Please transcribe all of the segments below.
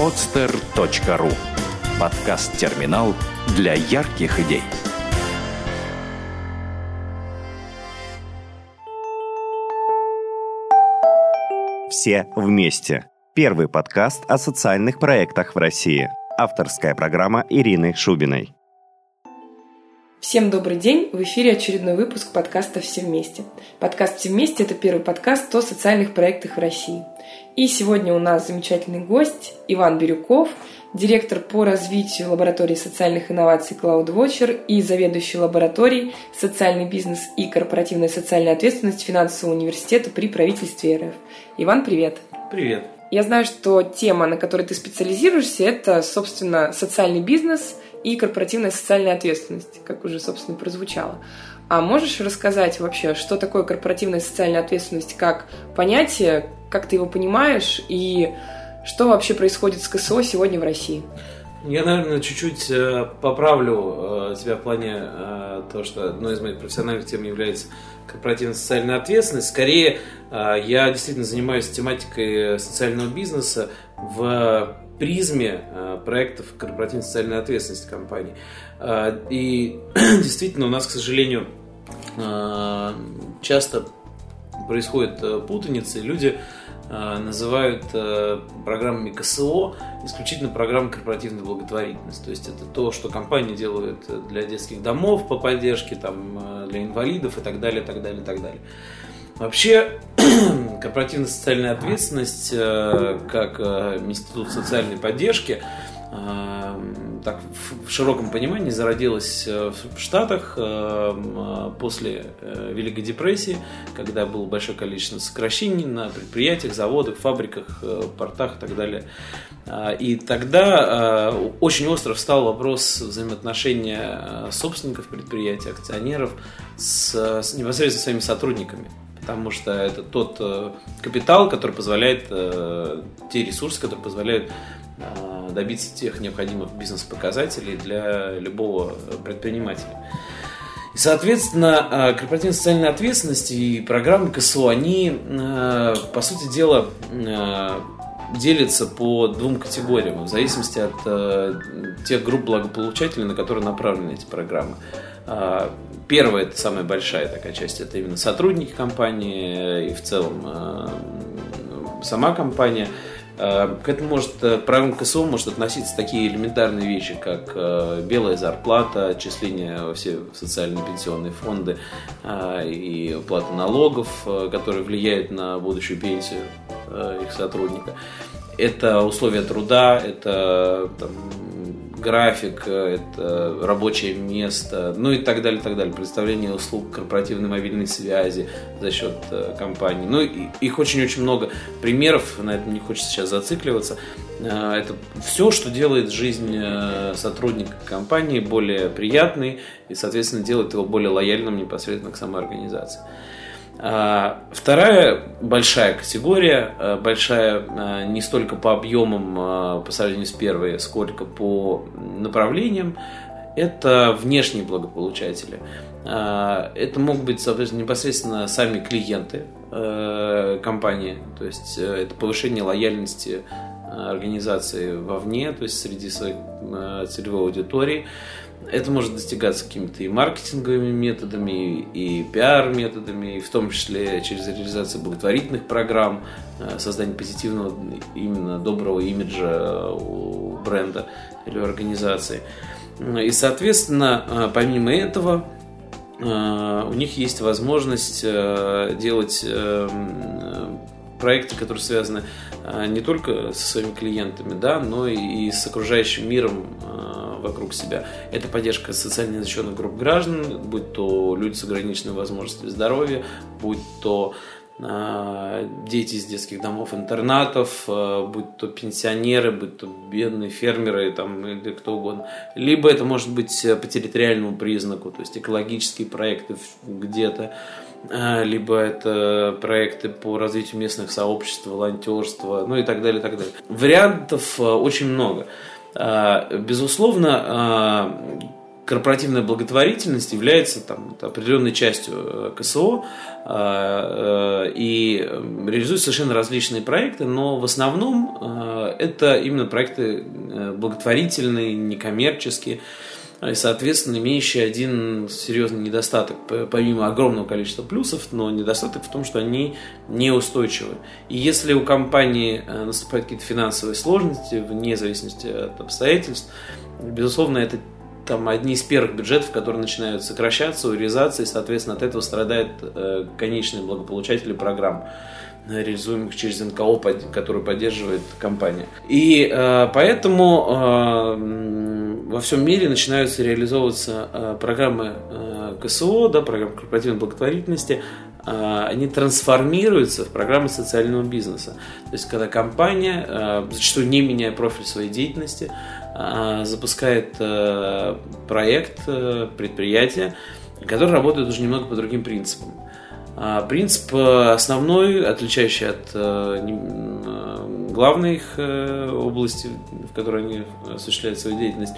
podster.ru Подкаст-терминал для ярких идей. Все вместе. Первый подкаст о социальных проектах в России. Авторская программа Ирины Шубиной. Всем добрый день! В эфире очередной выпуск подкаста «Все вместе». Подкаст «Все вместе» — это первый подкаст о социальных проектах в России. И сегодня у нас замечательный гость Иван Бирюков, директор по развитию лаборатории социальных инноваций CloudWatcher и заведующий лабораторией «Социальный бизнес и корпоративная социальная ответственность» финансового университета при правительстве РФ. Иван, привет! Привет! Я знаю, что тема, на которой ты специализируешься, это, собственно, социальный бизнес – и корпоративная социальная ответственность, как уже, собственно, прозвучало. А можешь рассказать вообще, что такое корпоративная социальная ответственность как понятие, как ты его понимаешь и что вообще происходит с КСО сегодня в России? Я, наверное, чуть-чуть э, поправлю э, тебя в плане э, того, что одной из моих профессиональных тем является корпоративная социальная ответственность. Скорее, я действительно занимаюсь тематикой социального бизнеса в призме э, проектов корпоративной социальной ответственности компании. Э, и действительно у нас, к сожалению, э, часто происходит путаница, и люди называют программами КСО исключительно программы корпоративной благотворительности. То есть это то, что компания делает для детских домов по поддержке, там, для инвалидов и так далее, так далее, так далее. Вообще, корпоративная социальная ответственность э, как э, институт социальной поддержки э, так, в широком понимании зародилась в Штатах после Великой депрессии, когда было большое количество сокращений на предприятиях, заводах, фабриках, портах и так далее. И тогда очень остро встал вопрос взаимоотношения собственников предприятий, акционеров с, с непосредственно своими сотрудниками потому что это тот э, капитал, который позволяет, э, те ресурсы, которые позволяют э, добиться тех необходимых бизнес-показателей для любого предпринимателя. И, соответственно, корпоративная социальная ответственность и программы КСО, они, по сути дела, делятся по двум категориям, в зависимости от тех групп благополучателей, на которые направлены эти программы. Первая, это самая большая такая часть, это именно сотрудники компании и в целом э, сама компания. Э, к этому может, э, правилам КСО может относиться такие элементарные вещи, как белая зарплата, отчисления во все социальные пенсионные фонды и уплата налогов, которые влияют на будущую пенсию их сотрудника. Это условия труда, это там, график, э, это рабочее место, ну и так далее, так далее. Представление услуг корпоративной мобильной связи за счет э, компании. Ну, их очень-очень много примеров, на этом не хочется сейчас зацикливаться. Э, это все, что делает жизнь сотрудника компании более приятной и, соответственно, делает его более лояльным непосредственно к самой организации. А, вторая большая категория, а, большая а, не столько по объемам по сравнению с первой, сколько по направлениям, это внешние благополучатели. Это могут быть, соответственно, непосредственно сами клиенты компании, то есть э, это повышение лояльности организации вовне, то есть среди своей целевой аудитории. Это может достигаться какими-то и маркетинговыми методами, и пиар-методами, и в том числе через реализацию благотворительных программ, э, создание позитивного, именно доброго имиджа у бренда или организации. И, соответственно, э, помимо этого, э, у них есть возможность делать проекты, которые связаны не только со своими клиентами, да, но и с окружающим миром вокруг себя. Это поддержка социально защищенных групп граждан, будь то люди с ограниченными возможностями здоровья, будь то а, дети из детских домов, интернатов, а, будь то пенсионеры, будь то бедные фермеры там, или кто угодно. Либо это может быть по территориальному признаку, то есть экологические проекты где-то, а, либо это проекты по развитию местных сообществ, волонтерства, ну и так далее, и так далее. Вариантов очень много. А, безусловно, а, корпоративная благотворительность является там, определенной частью э, КСО и реализует совершенно различные проекты, но в основном это именно проекты благотворительные, некоммерческие, и, соответственно, имеющие один серьезный недостаток, помимо огромного количества плюсов, но недостаток в том, что они неустойчивы. И если у компании э, наступают какие-то финансовые сложности, вне зависимости от обстоятельств, безусловно, это там одни из первых бюджетов, которые начинают сокращаться, урезаться, и, соответственно, от этого страдают э, конечные благополучатели программ реализуемых через НКО, которую поддерживает компания. И э, поэтому э, во всем мире начинаются реализовываться э, программы э, КСО, да, программы корпоративной благотворительности, э, они трансформируются в программы социального бизнеса. То есть, когда компания, э, зачастую не меняя профиль своей деятельности, э, запускает проект, предприятие, который работает уже немного по другим принципам. А, принцип э, основной, отличающий от э, э, главной их области, в которой они осуществляют свою деятельность,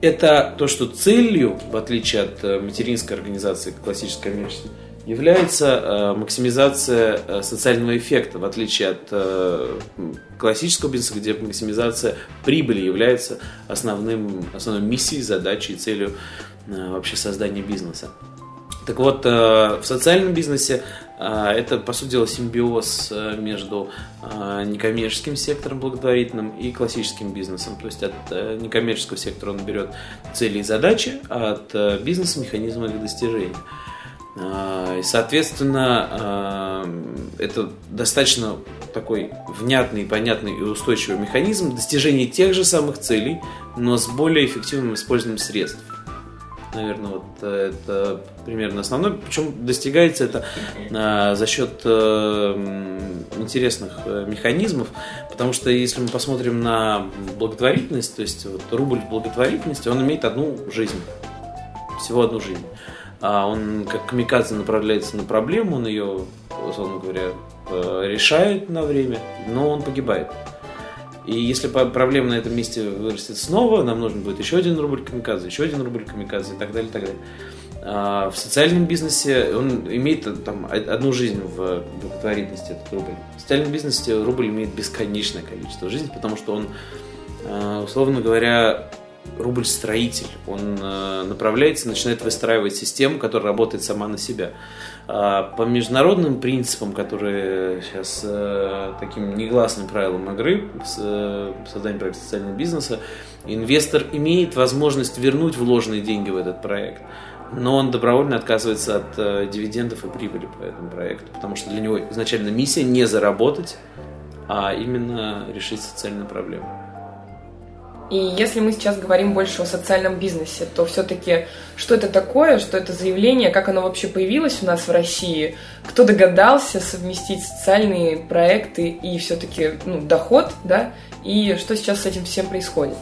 это то, что целью, в отличие от материнской организации классической коммерческой, является максимизация социального эффекта, в отличие от классического бизнеса, где максимизация прибыли является основным, основной миссией, задачей, целью вообще создания бизнеса. Так вот, э, в социальном бизнесе э, это, по сути дела, симбиоз э, между некоммерческим сектором благотворительным и классическим бизнесом. То есть от некоммерческого сектора он берет цели и задачи, а от бизнеса механизмы их достижения. И, соответственно, это достаточно такой внятный, понятный и устойчивый механизм достижения тех же самых целей, но с более эффективным использованием средств. Наверное, вот э, это примерно основной. Причем достигается это а, за счет а, интересных э, механизмов, потому что если мы посмотрим на благотворительность, то есть вот, рубль благотворительности, он имеет одну жизнь, всего одну жизнь. А он как камикадзе направляется на проблему, он ее, условно говоря, решает на время, но он погибает. И если проблема на этом месте вырастет снова, нам нужен будет еще один рубль камикадзе, еще один рубль камикадзе и так далее, и так далее. А в социальном бизнесе он имеет там одну жизнь в благотворительности, этот рубль. В социальном бизнесе рубль имеет бесконечное количество жизней, потому что он, а, условно говоря, рубль-строитель. Он э, направляется, начинает выстраивать систему, которая работает сама на себя. А по международным принципам, которые сейчас э, таким негласным правилам игры, с, э, создания проекта социального бизнеса, инвестор имеет возможность вернуть вложенные деньги в этот проект но он добровольно отказывается от э, дивидендов и прибыли по этому проекту, потому что для него изначально миссия не заработать, а именно решить социальную проблему. И если мы сейчас говорим больше о социальном бизнесе, то все-таки что это такое, что это заявление, как оно вообще появилось у нас в России, кто догадался совместить социальные проекты и все-таки ну, доход, да, и что сейчас с этим всем происходит?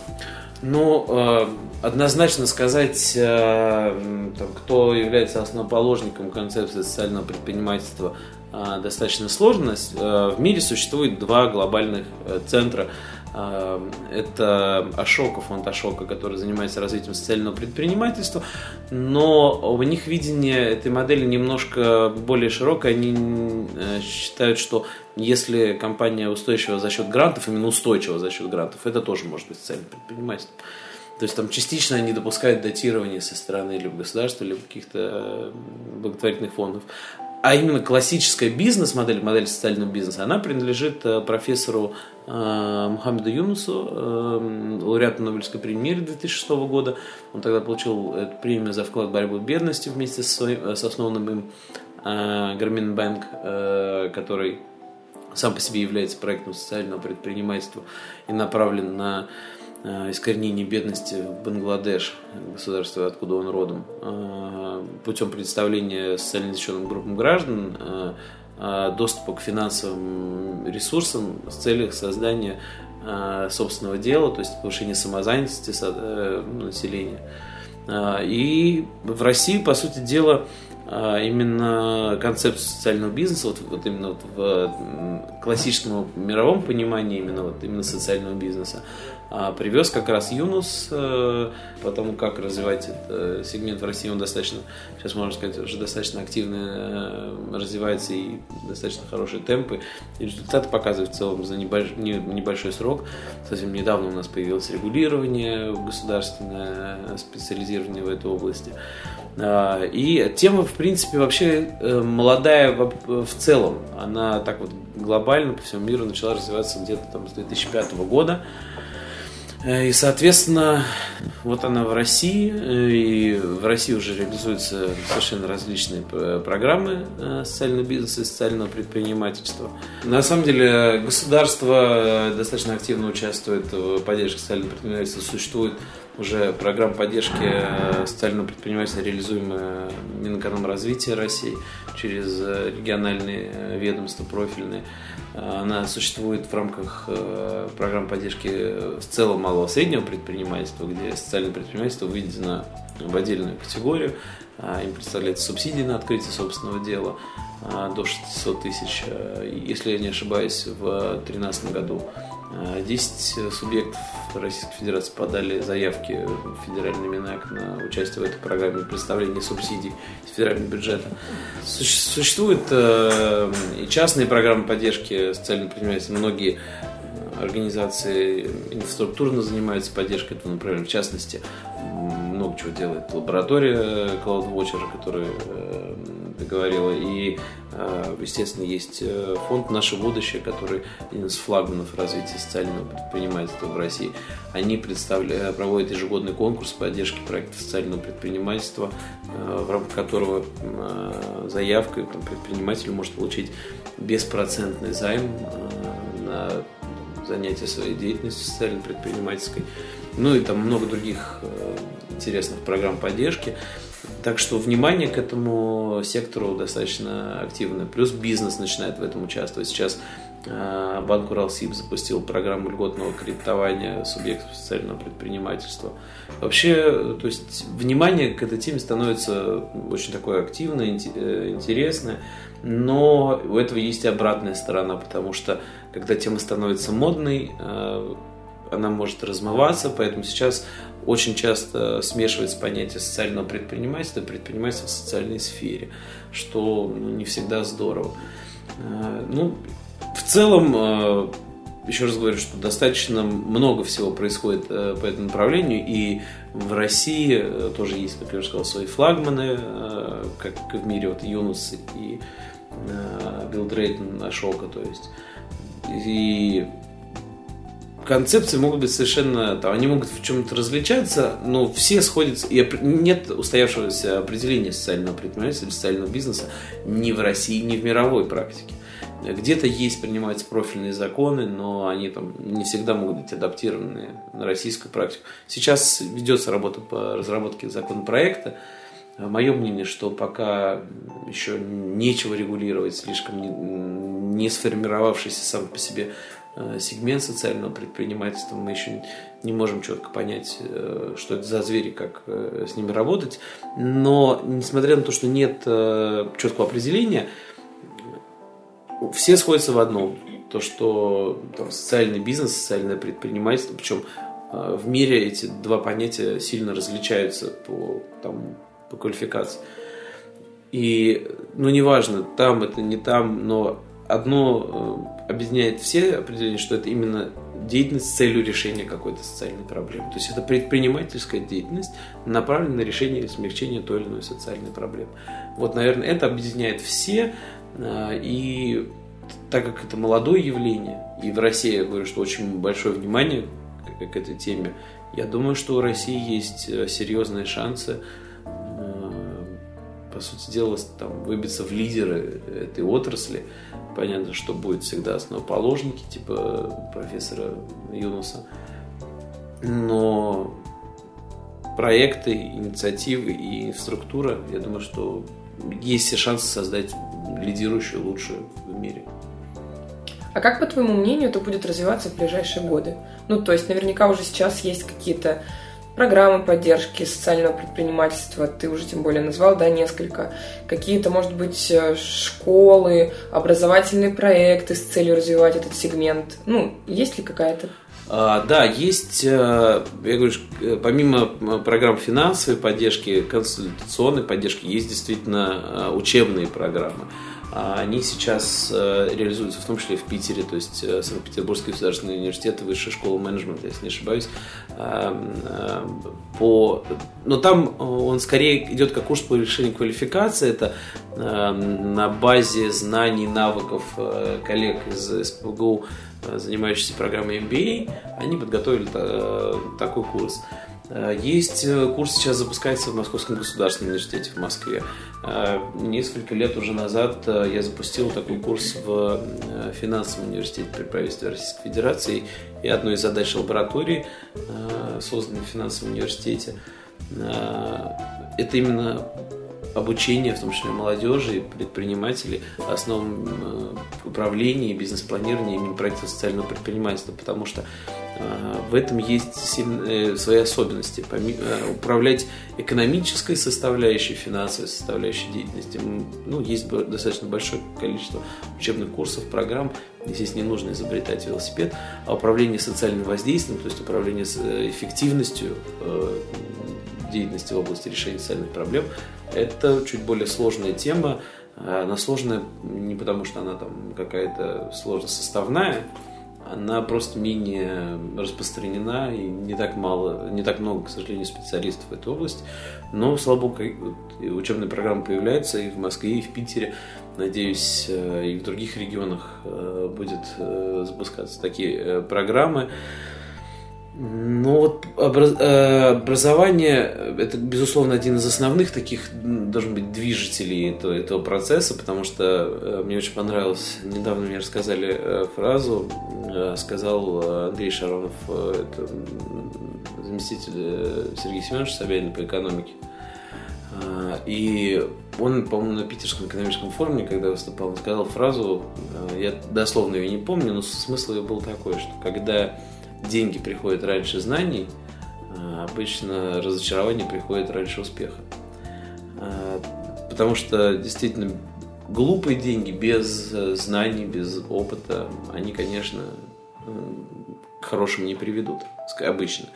Ну, э, однозначно сказать, э, там, кто является основоположником концепции социального предпринимательства, э, достаточно сложно. В мире существует два глобальных центра это Ашока, фонд Ашока, который занимается развитием социального предпринимательства, но у них видение этой модели немножко более широкое. Они э, считают, что если компания устойчива за счет грантов, именно устойчива за счет грантов, это тоже может быть социальное предпринимательство. То есть там частично они допускают датирование со стороны либо государства, либо каких-то э, благотворительных фондов а именно классическая бизнес-модель, модель социального бизнеса, она принадлежит э, профессору э, Мухаммеду Юнусу, э, лауреату Нобелевской премии 2006 года. Он тогда получил эту премию за вклад в борьбу с бедностью вместе со, своим, с основным им Гармин Бэнк, который сам по себе является проектом социального предпринимательства и направлен на Э, искоренения бедности в Бангладеш, государство, откуда он родом, э, путем предоставления социально защищенным группам граждан э, доступа к финансовым ресурсам с целью создания собственного дела, то есть повышения самозанятости населения. И в России, по сути дела, именно концепцию социального бизнеса, вот, вот именно вот в классическом мировом понимании именно, вот, именно социального бизнеса, а, привез как раз Юнус, э, потому как развивать этот сегмент в России, он достаточно, сейчас можно сказать, уже достаточно активно развивается и достаточно хорошие темпы. И результаты показывают в целом за небольшой, небольшой срок. Совсем недавно у нас появилось регулирование государственное, специализированное в этой области. А, и тема, в принципе, вообще э, молодая в целом. Она так вот глобально по всему миру начала развиваться где-то там с 2005 года. Э, и, соответственно, вот она в России, э, и в России уже реализуются совершенно различные программы социального бизнеса и социального предпринимательства. На самом деле, государство достаточно активно участвует в поддержке социального предпринимательства. Существует уже программа поддержки э, социального предпринимательства, реализуемая Минэкономразвития России через э, региональные э, ведомства профильные. Она существует в рамках программы поддержки в целом малого среднего предпринимательства, где социальное предпринимательство выведено в отдельную категорию. Им представляется субсидии на открытие собственного дела до 600 тысяч. Если я не ошибаюсь, в 2013 году 10 э, субъектов Российской Федерации подали заявки в федеральный Минак на участие в этой программе представления субсидий из федерального бюджета. Существуют э, и частные программы поддержки социального предпринимательства. Многие организации инфраструктурно занимаются поддержкой этого направления. В частности, чего делает лаборатория Cloud Watcher, которая э, говорила. И, э, естественно, есть э, фонд «Наше будущее», который один из флагманов развития социального предпринимательства в России. Они проводят ежегодный конкурс поддержки проекта социального предпринимательства, в рамках которого заявкой там, предприниматель может получить беспроцентный займ на занятие своей деятельностью социально-предпринимательской. Ну и там много других э, интересных программ поддержки. Так что внимание к этому сектору достаточно активное. Плюс бизнес начинает в этом участвовать. Сейчас э, Банк Уралсиб запустил программу льготного кредитования субъектов социального предпринимательства. Вообще, то есть внимание к этой теме становится очень такое активное, э, интересное, но у этого есть и обратная сторона, потому что когда тема становится модной, она может размываться, поэтому сейчас очень часто смешивается понятие социального предпринимательства и предпринимательства в социальной сфере, что ну, не всегда здорово. Э, ну, в целом, э, еще раз говорю, что достаточно много всего происходит э, по этому направлению, и в России тоже есть, как я уже сказал, свои флагманы, как в мире вот Юнус и Билл Дрейтон Ашока, то есть и концепции могут быть совершенно, там, они могут в чем-то различаться, но все сходятся, и нет устоявшегося определения социального предпринимательства, социального бизнеса ни в России, ни в мировой практике. Где-то есть, принимаются профильные законы, но они там не всегда могут быть адаптированы на российскую практику. Сейчас ведется работа по разработке законопроекта. Мое мнение, что пока еще нечего регулировать слишком не сформировавшийся сам по себе сегмент социального предпринимательства, мы еще не можем четко понять, э, что это за звери, как э, с ними работать. Но, несмотря на то, что нет четкого определения, все сходятся в одном. То, что там, социальный бизнес, социальное предпринимательство, причем в мире эти два понятия сильно различаются по, там, по квалификации. И, ну, неважно, там это не там, но одно э, объединяет все определения, что это именно деятельность с целью решения какой-то социальной проблемы. То есть это предпринимательская деятельность, направленная на решение или смягчение той или иной социальной проблемы. Вот, наверное, это объединяет все. Э, и так как это молодое явление, и в России, я говорю, что очень большое внимание к, этой теме, я думаю, что у России есть э, серьезные шансы по сути дела, там, выбиться в лидеры этой отрасли. Понятно, что будет всегда основоположники, типа профессора Юнуса. Но проекты, инициативы и структура, я думаю, что есть все шансы создать лидирующую, лучшую в мире. А как, по твоему мнению, это будет развиваться в ближайшие годы? Ну, то есть, наверняка уже сейчас есть какие-то программы поддержки социального предпринимательства, ты уже тем более назвал, да, несколько, какие-то, может быть, э, школы, образовательные проекты с целью развивать этот сегмент. Ну, есть ли какая-то А, да, есть, я говорю, помимо программ финансовой поддержки, консультационной поддержки, есть действительно учебные программы. А они сейчас э, реализуются в том числе в Питере, то есть э, Санкт-Петербургский государственный университет, Высшая школа менеджмента, если не ошибаюсь. Э, по... Но там он скорее идет как курс по решению квалификации, это на базе знаний, навыков коллег из СПГУ, занимающихся программой MBA, они подготовили такой курс. Э, есть э, курс сейчас запускается в Московском государственном университете в Москве. Э, несколько лет уже назад я запустил такой курс в финансовом университете при правительстве Российской Федерации. И одной из задач лаборатории, созданной в финансовом университете, это именно обучение, в том числе молодежи и предпринимателей, основам управления и бизнес-планирования именно проектов социального предпринимательства, потому что в этом есть сильные, свои особенности. Э, управлять экономической составляющей, финансовой составляющей деятельности, ну, есть достаточно большое количество учебных курсов, программ. Здесь не нужно изобретать велосипед. А управление социальным воздействием, то есть управление э, эффективностью э, деятельности в области решения социальных проблем, это чуть более сложная тема. Она сложная не потому, что она там какая-то сложно составная, она просто менее распространена и не так мало, не так много, к сожалению, специалистов в этой области. Но, слава богу, учебные программы появляются и в Москве, и в Питере. Надеюсь, э, и в других регионах э, будет э, запускаться такие программы. Ну вот э, образование это безусловно один из основных таких должен быть движителей этого, этого процесса, потому что э, мне очень понравилось недавно мне рассказали э, фразу, сказал Андрей Шаронов, это заместитель Сергея Семеновича Собянина по экономике. И он, по-моему, на Питерском экономическом форуме, когда выступал, он сказал фразу, я дословно ее не помню, но смысл ее был такой, что когда деньги приходят раньше знаний, а, обычно разочарование приходит раньше успеха. А, потому что действительно глупые деньги без э, знаний, без опыта, они, конечно, к хорошему не приведут, обычно.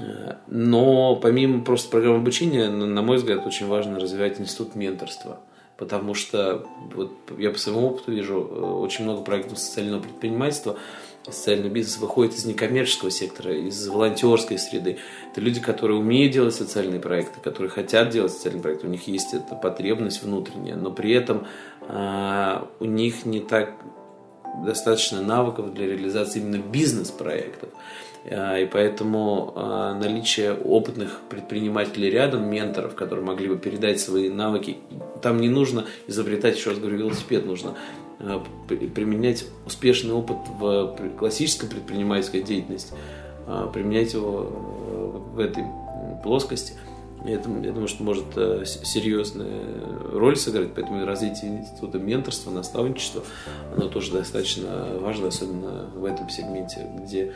А, но помимо просто программы обучения, на мой взгляд, очень важно развивать институт менторства. Потому что вот я по своему опыту вижу э, очень много проектов социального предпринимательства, социальный бизнес выходит из некоммерческого сектора, из волонтерской среды. Это люди, которые умеют делать социальные проекты, которые хотят делать социальные проекты, у них есть эта потребность внутренняя, но при этом э, у них не так достаточно навыков для реализации именно бизнес-проектов. А, и поэтому а, наличие опытных предпринимателей рядом, менторов, которые могли бы передать свои навыки, там не нужно изобретать, еще раз говорю, велосипед, нужно применять успешный опыт в классической предпринимательской деятельности, а, применять его э, в этой плоскости. Я думаю, что может э, серьезную роль сыграть, поэтому развитие института менторства, наставничества, оно тоже достаточно важно, особенно в этом сегменте, где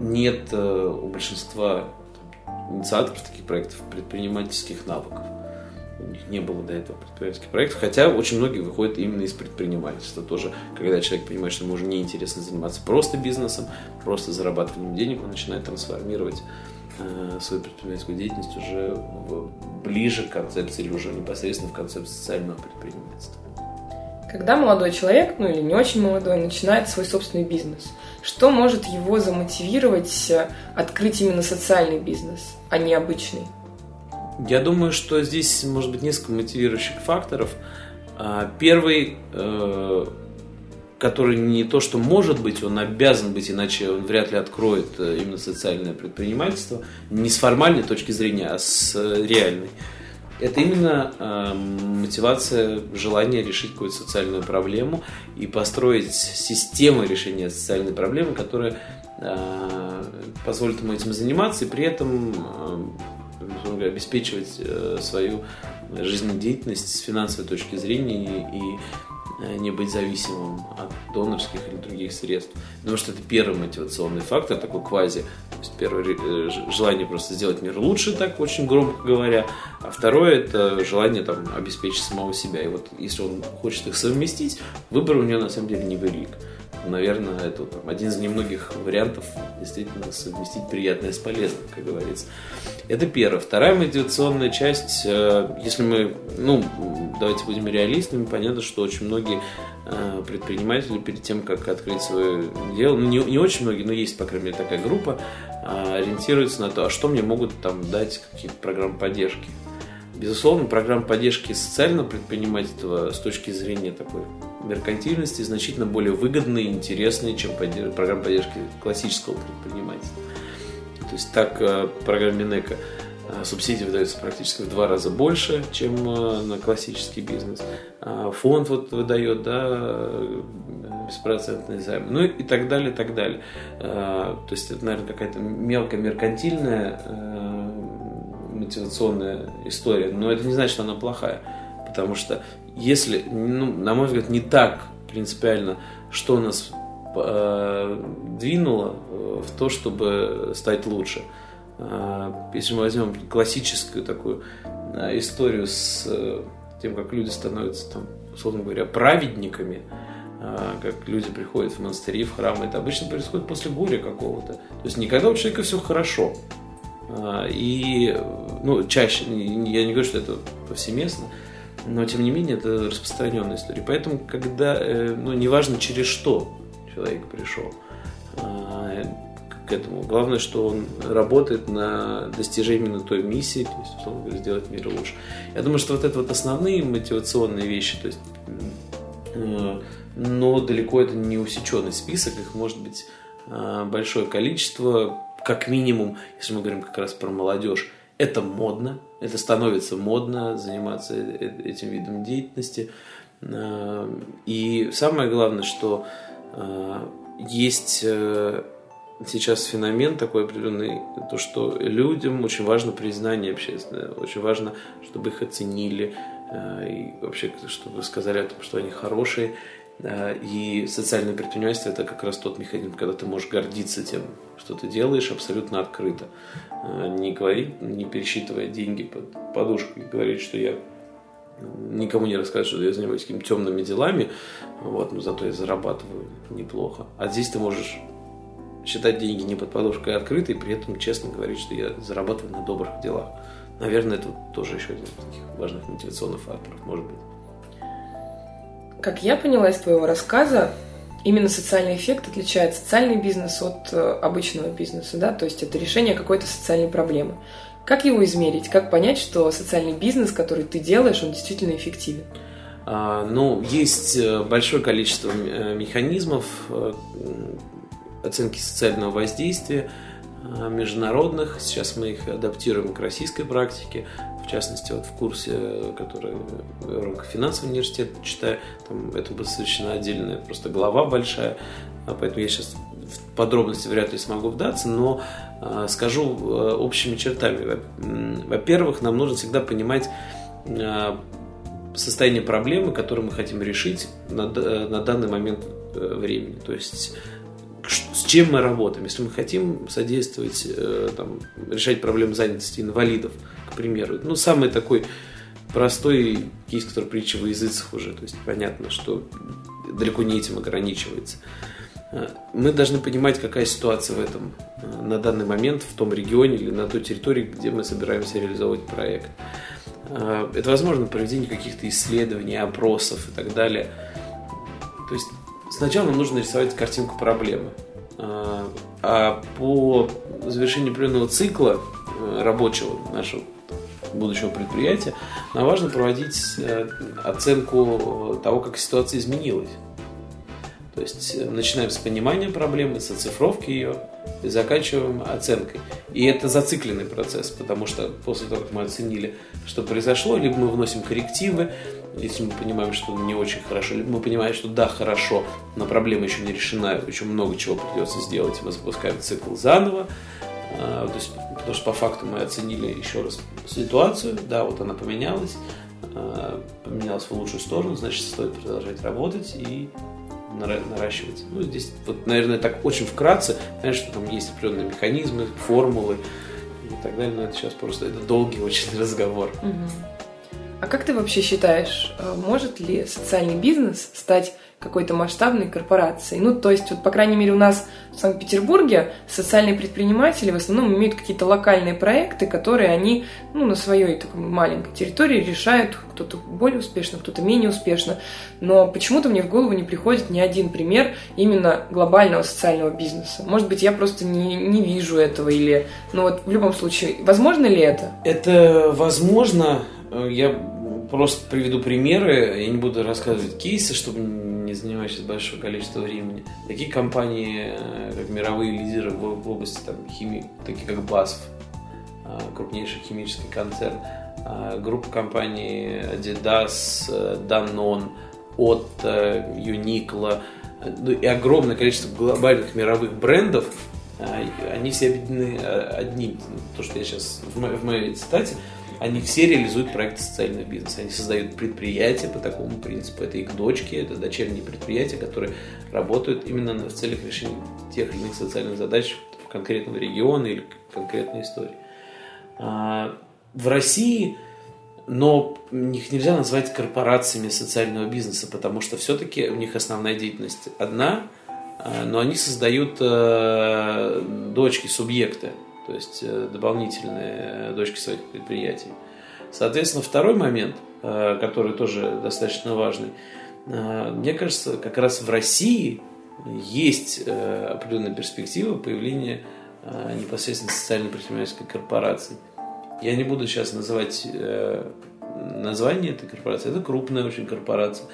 нет у большинства инициаторов таких проектов предпринимательских навыков у них не было до этого предпринимательских проектов, хотя очень многие выходят именно из предпринимательства тоже, когда человек понимает, что ему уже неинтересно заниматься просто бизнесом, просто зарабатыванием денег, он начинает трансформировать э, свою предпринимательскую деятельность уже в, ближе к концепции или уже непосредственно в концепцию социального предпринимательства. Когда молодой человек, ну или не очень молодой, начинает свой собственный бизнес, что может его замотивировать э, открыть именно социальный бизнес, а не обычный? Я думаю, что здесь может быть несколько мотивирующих факторов. А, первый, э, который не то, что может быть, он обязан быть, иначе он вряд ли откроет э, именно социальное предпринимательство, не с формальной точки зрения, а с э, реальной. Это именно мотивация, желание решить какую-то социальную проблему и построить систему решения социальной проблемы, которая позволит ему этим заниматься и при этом говоря, обеспечивать э, свою жизнедеятельность с финансовой точки зрения и э, не быть зависимым от донорских или других средств. Потому что это первый мотивационный фактор, такой квази. То есть первое э, желание просто сделать мир лучше, так очень громко говоря. А второе это желание там, обеспечить самого себя. И вот если он хочет их совместить, выбор у него на самом деле невелик. Наверное, это там, один из немногих вариантов действительно совместить приятное с полезным, как говорится. Это первое. Вторая мотивационная часть, э, если мы, ну, давайте будем реалистами, понятно, что очень многие э, предприниматели перед тем, как открыть свое дело, ну, не, не очень многие, но есть, по крайней мере, такая группа, э, ориентируются на то, а что мне могут там дать какие-то программы поддержки. Безусловно, программа поддержки социального предпринимательства с точки зрения такой меркантильности значительно более выгодные и интересные, чем программа поддержки классического предпринимательства. То есть так э, программа Минека э, субсидии выдаются практически в два раза больше, чем э, на классический бизнес. А фонд вот выдает, да, беспроцентный займ, ну и так далее, и так далее. То есть это, наверное, какая-то мелкая меркантильная мотивационная история, но это не значит, что она плохая. Потому что если, ну, на мой взгляд, не так принципиально, что нас э, двинуло э, в то, чтобы стать лучше. Э, если мы возьмем классическую такую э, историю с тем, как люди становятся, там, условно говоря, праведниками, как люди приходят в монастыри, в храмы, это обычно происходит после горя какого-то. То есть никогда у человека все хорошо. А, и, ну, чаще, я не говорю, что это повсеместно, но, тем не менее, это распространенная история. Поэтому, когда, э, ну, неважно, через что человек пришел а, к этому, главное, что он работает на достижение именно той миссии, то есть, условно говоря, сделать мир лучше. Я думаю, что вот это вот основные мотивационные вещи, то есть, э, но далеко это не усеченный список, их может быть а, большое количество, как минимум, если мы говорим как раз про молодежь, это модно, это становится модно заниматься э, э, этим видом деятельности. Э, и самое главное, что есть сейчас феномен такой определенный, то, что людям очень важно признание общественное, очень важно, чтобы их оценили, и вообще, чтобы сказали о том, что они хорошие. И социальное предпринимательство это как раз тот механизм, когда ты можешь гордиться тем, что ты делаешь абсолютно открыто. А, не говорить, не пересчитывая деньги под подушку и говорить, что я никому не рассказываю, что я занимаюсь какими-то темными делами, вот, но зато я зарабатываю неплохо. А здесь ты можешь считать деньги не под подушкой, а открыто, и при этом честно говорить, что я зарабатываю на добрых делах. Наверное, это тоже еще один из таких важных мотивационных факторов, может быть. Как я поняла из твоего рассказа, именно социальный эффект отличает социальный бизнес от э, обычного бизнеса, да, то есть это решение какой-то социальной проблемы. Как его измерить? Как понять, что социальный бизнес, который ты делаешь, он действительно эффективен? А, ну, есть э, большое количество э, механизмов оценки социального воздействия международных. Сейчас мы их адаптируем к российской практике в частности, вот в курсе, который в рамках финансового университета читаю, там это посвящена отдельная просто глава большая, а поэтому я сейчас в подробности вряд ли смогу вдаться, но э, скажу э, общими чертами. Во-первых, нам нужно всегда понимать э, состояние проблемы, которую мы хотим решить на, данный момент времени. То есть с чем мы работаем. Если мы хотим содействовать, там, решать проблемы занятости инвалидов, к примеру. Ну, самый такой простой кейс, который притча во языцах уже. То есть понятно, что далеко не этим ограничивается. Э, мы должны понимать, какая ситуация в этом э, на данный момент в том регионе или на той территории, где мы собираемся реализовывать проект. Э, это возможно проведение каких-то исследований, опросов и так далее. То есть сначала нам нужно рисовать картинку проблемы. А по завершении определенного цикла рабочего нашего будущего предприятия, нам важно проводить э, оценку того, как ситуация изменилась. То есть э, начинаем с понимания проблемы, с оцифровки ее и заканчиваем оценкой. И это зацикленный процесс, потому что после того, как мы оценили, что произошло, либо мы вносим коррективы, если мы понимаем, что не очень хорошо, либо мы понимаем, что да, хорошо, но проблема еще не решена, еще много чего придется сделать, мы запускаем цикл заново, а, то есть, потому что по факту мы оценили еще раз ситуацию, да, вот она поменялась, а, поменялась в лучшую сторону, значит, стоит продолжать работать и наращивать. Ну, здесь, вот, наверное, так очень вкратце, конечно, там есть определенные механизмы, формулы и так далее, но это сейчас просто это долгий очень разговор. А как ты вообще считаешь, а может ли социальный бизнес стать какой-то масштабной корпорацией. Ну, то есть, вот, по крайней мере, у нас в Санкт-Петербурге социальные предприниматели в основном имеют какие-то локальные проекты, которые они ну, на своей такой маленькой территории решают, кто-то более успешно, кто-то менее успешно. Но почему-то мне в голову не приходит ни один пример именно глобального социального бизнеса. Может быть, я просто не, не вижу этого или... Ну вот в любом случае, возможно ли это? Это возможно. Я просто приведу примеры. Я не буду рассказывать кейсы, чтобы не занимать сейчас большое количество времени. Такие компании, э, как мировые лидеры в области там, химии, такие как BASF, э, крупнейший химический концерн, э, группа компаний Adidas, Danone, Otto, Uniqlo, и огромное количество глобальных мировых брендов, они все объединены одним, то, что я сейчас в моей, в моей цитате, они все реализуют проекты социального бизнеса. Они создают предприятия по такому принципу. Это их дочки, это дочерние предприятия, которые работают именно в целях решения тех или иных социальных задач в конкретном регионе или конкретной истории. А, в России но их нельзя назвать корпорациями социального бизнеса, потому что все-таки у них основная деятельность одна, а, но они создают э, дочки, субъекты то есть э, дополнительные дочки своих предприятий. Соответственно, второй момент, э, который тоже достаточно важный, э, мне кажется, как раз в России есть определенная перспектива появления непосредственно социальной предпринимательской корпорации. Я не буду сейчас называть название этой корпорации. Это крупная очень корпорация.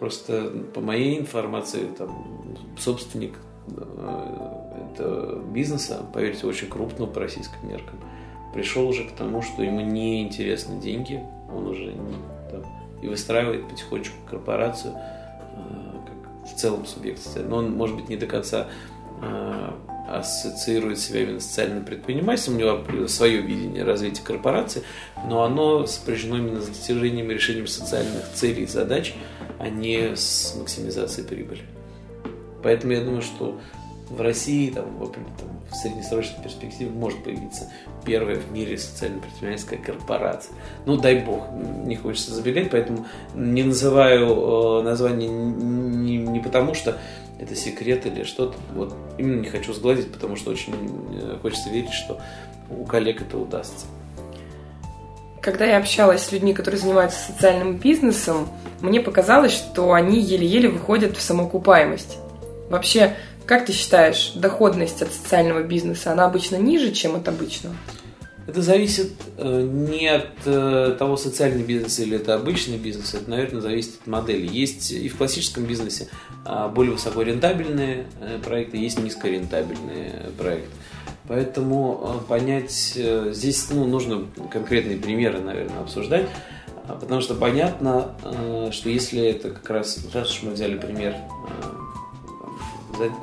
Просто по моей информации, там, собственник это бизнеса, поверьте, очень крупного по российским меркам, пришел уже к тому, что ему не интересны деньги, он уже не, там, и выстраивает потихонечку корпорацию э, как в целом субъект Но он, может быть, не до конца э, ассоциирует себя именно с социальным предпринимательством, у него свое видение развития корпорации, но оно сопряжено именно с достижением и решением социальных целей и задач, а не с максимизацией прибыли. Поэтому я думаю, что в России там, в, там, в среднесрочной перспективе может появиться первая в мире социально-предпринимательская корпорация. Ну, дай бог, не хочется забегать, поэтому не называю э, название не, не потому, что это секрет или что-то. Вот именно не хочу сгладить, потому что очень э, хочется верить, что у коллег это удастся. Когда я общалась с людьми, которые занимаются социальным бизнесом, мне показалось, что они еле-еле выходят в самоокупаемость. Вообще, как ты считаешь, доходность от социального бизнеса, она обычно ниже, чем от обычного? Это зависит э, не от э, того, социальный бизнес или это обычный бизнес, это, наверное, зависит от модели. Есть и в классическом бизнесе а, более высокорентабельные э, проекты, есть низкорентабельные проекты. Поэтому понять, здесь ну, нужно конкретные примеры, наверное, обсуждать, а, потому что понятно, что если это как раз, раз уж мы взяли пример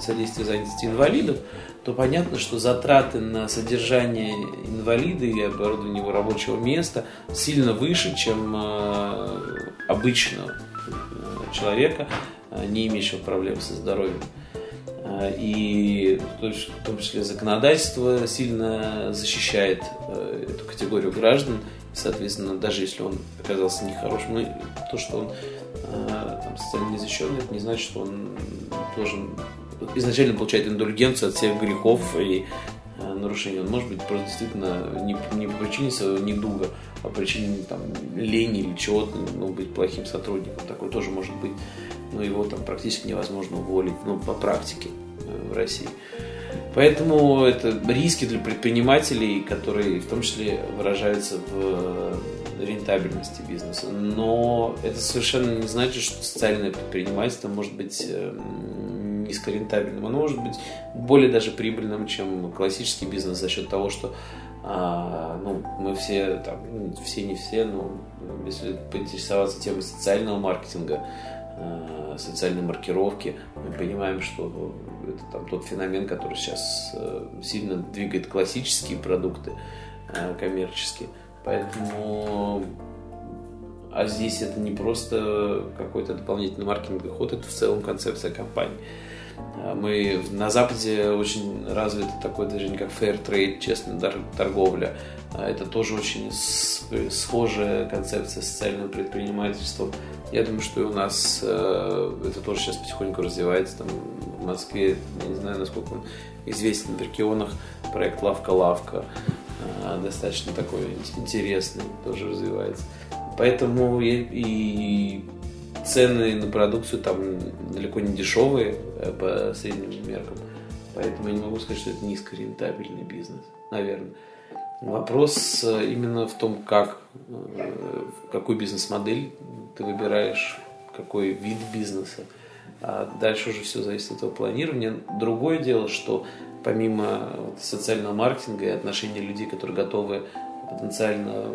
содействия занятости инвалидов, то понятно, что затраты на содержание инвалида и оборудование его рабочего места сильно выше, чем э, обычного э, человека, э, не имеющего проблем со здоровьем. И в том числе законодательство сильно защищает эту категорию граждан. Соответственно, даже если он оказался нехорошим, ну, то, что он там, социально незащищенный, это не значит, что он должен изначально получает индульгенцию от всех грехов и э, нарушений. Он может быть просто действительно не, не по причине своего недуга, а по причине там, лени или чего-то, ну, быть плохим сотрудником. Такой тоже может быть. Но его там практически невозможно уволить, ну, по практике э, в России. Поэтому это риски для предпринимателей, которые в том числе выражаются в рентабельности бизнеса. Но это совершенно не значит, что социальное предпринимательство может быть эм, низкорентабельным, оно может быть более даже прибыльным, чем классический бизнес за счет того, что а, ну, мы все, там, ну, все не все, но если поинтересоваться темой социального маркетинга, социальной маркировки, мы понимаем, что это там, тот феномен, который сейчас а, сильно двигает классические продукты а, коммерческие. Поэтому а здесь это не просто какой-то дополнительный маркетинговый ход, это в целом концепция компании. А мы на Западе очень развито такое движение, как fair trade, честная торговля. А это тоже очень схожая концепция социального предпринимательства. Я думаю, что и у нас э, это тоже сейчас потихоньку развивается. Там в Москве, я не знаю, насколько он известен в регионах, проект «Лавка-лавка» э, достаточно такой интересный, тоже развивается. Поэтому и, и цены на продукцию там далеко не дешевые э, по средним меркам. Поэтому я не могу сказать, что это низкорентабельный бизнес, наверное. Вопрос э, именно в том, как, э, какую бизнес-модель ты выбираешь, какой вид бизнеса. А дальше уже все зависит от этого планирования. Другое дело, что помимо социального маркетинга и отношения людей, которые готовы потенциально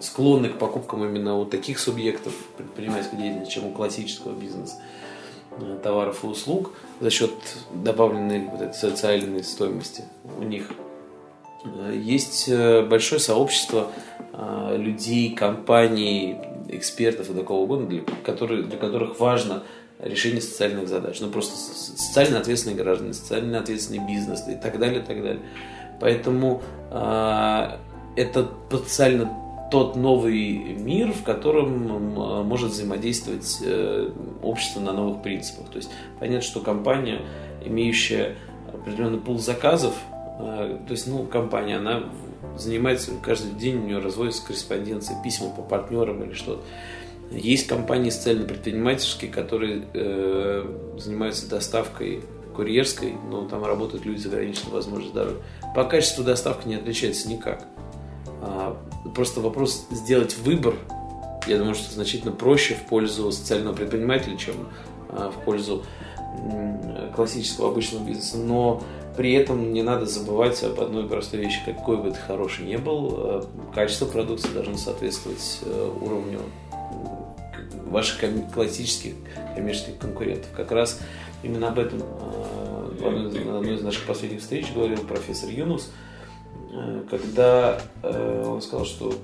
склонны к покупкам именно у таких субъектов предпринимательской деятельности, чем у классического бизнеса э, товаров и услуг за счет добавленной вот этой социальной стоимости у них. Э, есть э, большое сообщество людей, компаний, экспертов и такого угодно, для, которые, для которых важно решение социальных задач. Ну, просто социально ответственные граждане, социально ответственный бизнес и так далее, и так далее. Поэтому э, это потенциально тот новый мир, в котором может взаимодействовать э, общество на новых принципах. То есть понятно, что компания, имеющая определенный пул заказов, э, то есть, ну, компания, она занимается каждый день, у нее разводится корреспонденция, письма по партнерам или что-то. Есть компании социально-предпринимательские, которые э, занимаются доставкой курьерской, но там работают люди с ограниченной возможностью здоровья. По качеству доставка не отличается никак. А, просто вопрос сделать выбор, я думаю, что значительно проще в пользу социального предпринимателя, чем а, в пользу классического обычного бизнеса. Но при этом не надо забывать об одной простой вещи, какой бы ты хороший не был, а, качество продукции должно соответствовать э, уровню ваших классических коммерческих конкурентов. Как раз именно об этом в одной из наших последних встреч говорил профессор Юнус – когда э, он сказал, что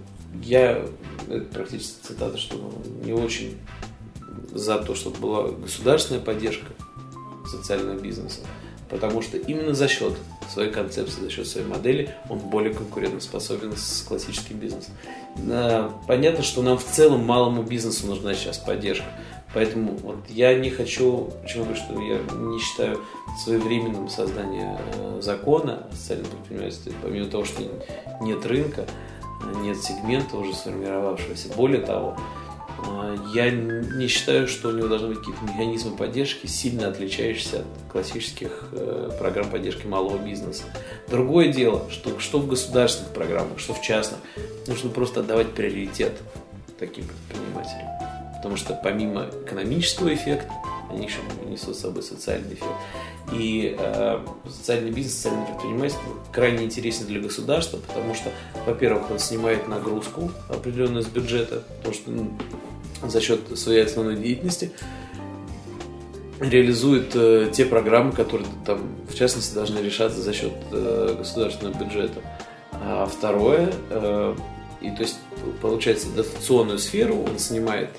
я, это практически цитата, что не очень за то, чтобы была государственная поддержка социального бизнеса, потому что именно за счет своей концепции, за счет своей модели он более конкурентоспособен с классическим бизнесом. Понятно, что нам в целом малому бизнесу нужна сейчас поддержка, Поэтому вот я не хочу, почему говорю, что я не считаю своевременным создание э, закона о социальном предпринимательстве, помимо того, что нет рынка, нет сегмента уже сформировавшегося. Более того, э, я не считаю, что у него должны быть какие-то механизмы поддержки, сильно отличающиеся от классических э, программ поддержки малого бизнеса. Другое дело, что, что в государственных программах, что в частных, нужно просто отдавать приоритет таким предпринимателям потому что помимо экономического эффекта, они еще несут с собой социальный эффект. И э, социальный бизнес, социальное предпринимательство крайне интересен для государства, потому что, во-первых, он снимает нагрузку определенную с бюджета, потому что ну, за счет своей основной деятельности реализует э, те программы, которые там, в частности, должны решаться за счет э, государственного бюджета. А второе, э, и то есть получается дотационную сферу он снимает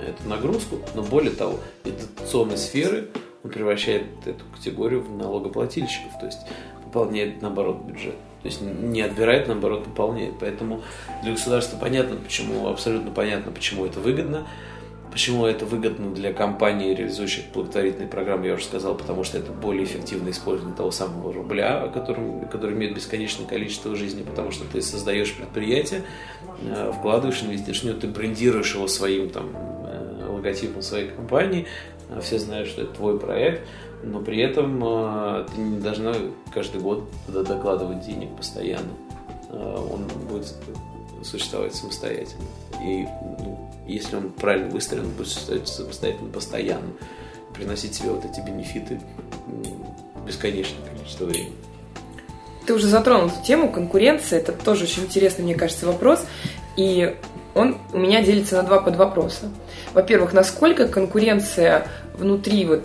эту нагрузку, но более того, из дотационной сферы он превращает эту категорию в налогоплательщиков, то есть пополняет, наоборот, бюджет. То есть не отбирает, наоборот, пополняет. Поэтому для государства понятно, почему, абсолютно понятно, почему это выгодно. Почему это выгодно для компаний, реализующих благотворительные программы, я уже сказал, потому что это более эффективное использование того самого рубля, который, который имеет бесконечное количество жизни, потому что ты создаешь предприятие, э, вкладываешь, инвестируешь в ты брендируешь его своим там, логотипом своей компании, а все знают, что это твой проект, но при этом а, ты не должна каждый год туда докладывать денег постоянно. А, он будет существовать самостоятельно. И ну, если он правильно выстроен, он будет существовать самостоятельно постоянно, приносить себе вот эти бенефиты бесконечное количество времени. Ты уже затронул эту тему, конкуренция, это тоже очень интересный, мне кажется, вопрос. И он у меня делится на два подвопроса. Во-первых, насколько конкуренция внутри вот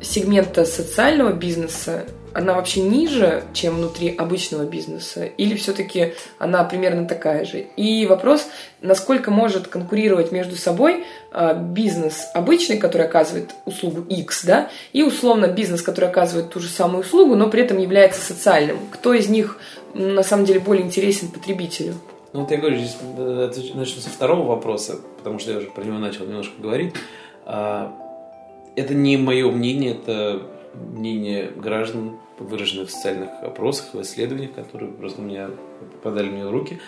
сегмента социального бизнеса она вообще ниже, чем внутри обычного бизнеса? Или все-таки она примерно такая же? И вопрос, насколько может конкурировать между собой а, бизнес обычный, который оказывает услугу X, да, и условно бизнес, который оказывает ту же самую услугу, но при этом является социальным. Кто из них на самом деле более интересен потребителю? Ну, вот я говорю, здесь э, начну со второго вопроса, потому что я уже про него начал немножко говорить. А, это не мое мнение, это мнение граждан, выраженное в социальных опросах, в исследованиях, которые просто у меня попадали мне в руки.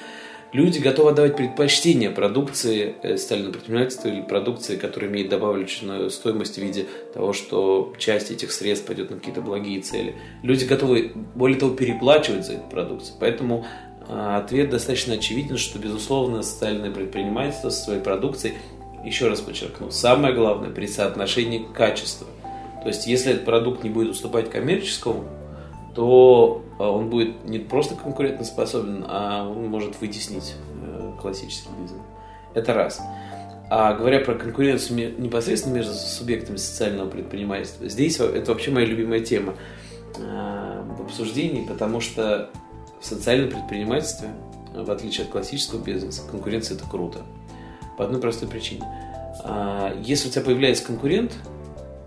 Люди готовы отдавать предпочтение продукции э, социального предпринимательства или продукции, которая имеет добавленную стоимость в виде того, что часть этих средств пойдет на какие-то благие цели. Люди готовы, более того, переплачивать за эту продукцию. Поэтому ответ достаточно очевиден, что, безусловно, социальное предпринимательство со своей продукцией, еще раз подчеркну, самое главное при соотношении качества. То есть, если этот продукт не будет уступать коммерческому, то а, он будет не просто конкурентоспособен, а он может вытеснить э, классический бизнес. Это раз. А говоря про конкуренцию непосредственно между субъектами социального предпринимательства, здесь это вообще моя любимая тема э, в обсуждении, потому что в социальном предпринимательстве, в отличие от классического бизнеса, конкуренция это круто. По одной простой причине. А, если у тебя появляется конкурент,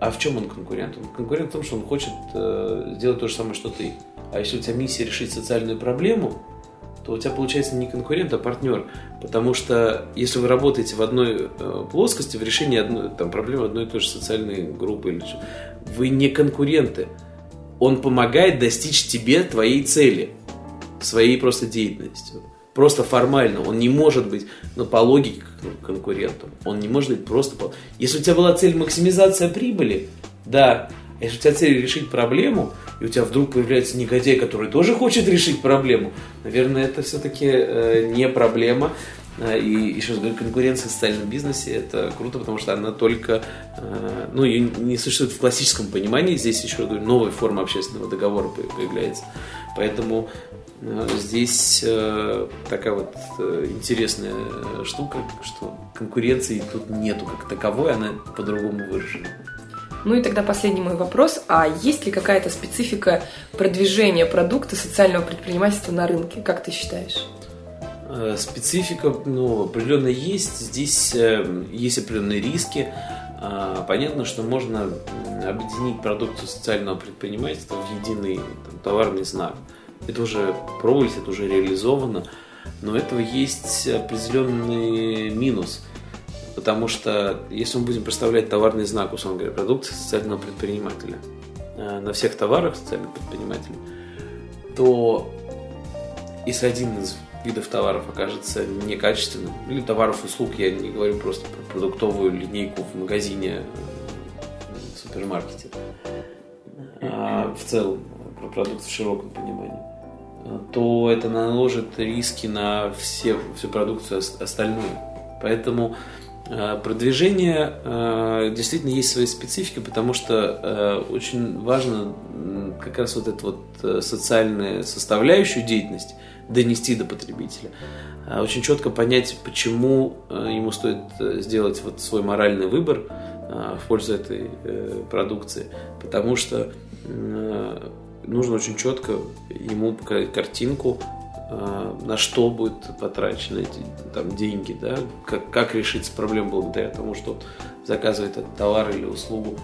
а в чем он конкурент? Он конкурент в том, что он хочет э, сделать то же самое, что ты. А если у тебя миссия решить социальную проблему, то у тебя получается не конкурент, а партнер. Потому что если вы работаете в одной э, плоскости, в решении одной, там, проблемы одной и той же социальной группы, или вы не конкуренты. Он помогает достичь тебе твоей цели своей просто деятельностью. Просто формально. Он не может быть, ну, по логике, конкурентом. Он не может быть просто... По... Если у тебя была цель максимизация прибыли, да. А если у тебя цель решить проблему, и у тебя вдруг появляется негодяй, который тоже хочет решить проблему, наверное, это все-таки э, не проблема. Э, и еще раз говорю, конкуренция в социальном бизнесе это круто, потому что она только, э, ну, ее не существует в классическом понимании. Здесь еще говорю, новая форма общественного договора появляется. Поэтому здесь э, такая вот э, интересная штука, что конкуренции тут нету как таковой, она по-другому выражена. Ну и тогда последний мой вопрос. А есть ли какая-то специфика продвижения продукта социального предпринимательства на рынке? Как ты считаешь? Специфика, ну, определенно есть. Здесь есть определенные риски. А, понятно, что можно объединить продукцию социального предпринимательства в единый там, товарный знак. Это уже пробовались, это уже реализовано. Но этого есть определенный минус. Потому что если мы будем представлять товарный знак, условно говоря, продукции социального предпринимателя э, на всех товарах социальных предпринимателей, то если один из видов товаров окажется некачественным, или товаров услуг, я не говорю просто про продуктовую линейку в магазине, в супермаркете, а в целом про продукт в широком понимании, то это наложит риски на все, всю продукцию остальную. Поэтому э, продвижение э, действительно есть своя специфика, потому что э, очень важно как раз вот эту вот социальную составляющую деятельности донести до потребителя. Очень четко понять, почему ему стоит сделать вот свой моральный выбор в пользу этой продукции. Потому что нужно очень четко ему показать картинку, а, на что будет потрачены эти там, деньги, да, как, как решить проблему благодаря тому, что заказывает этот товар или услугу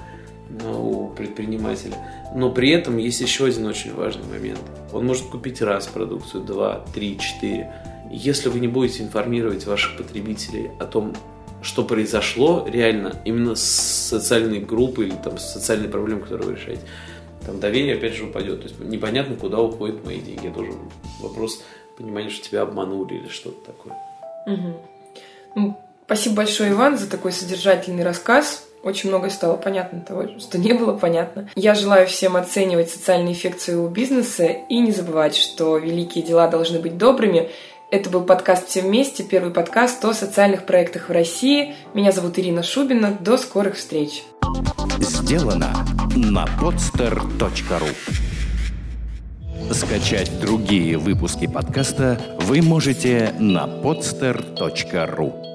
у предпринимателя. Но при этом есть еще один очень важный момент. Он может купить раз продукцию, два, три, четыре. Если вы не будете информировать ваших потребителей о том, что произошло реально именно с социальной группой или там, с социальной проблемой, которую вы решаете, там доверие опять же упадет. То есть непонятно, куда уходят мои деньги. Это уже вопрос понимания, что тебя обманули или что-то такое. Угу. Ну, спасибо большое, Иван, за такой содержательный рассказ. Очень многое стало понятно того, что не было понятно. Я желаю всем оценивать социальный эффект своего бизнеса и не забывать, что великие дела должны быть добрыми. Это был подкаст «Все вместе», первый подкаст о социальных проектах в России. Меня зовут Ирина Шубина. До скорых встреч! Сделано на podster.ru Скачать другие выпуски подкаста вы можете на podster.ru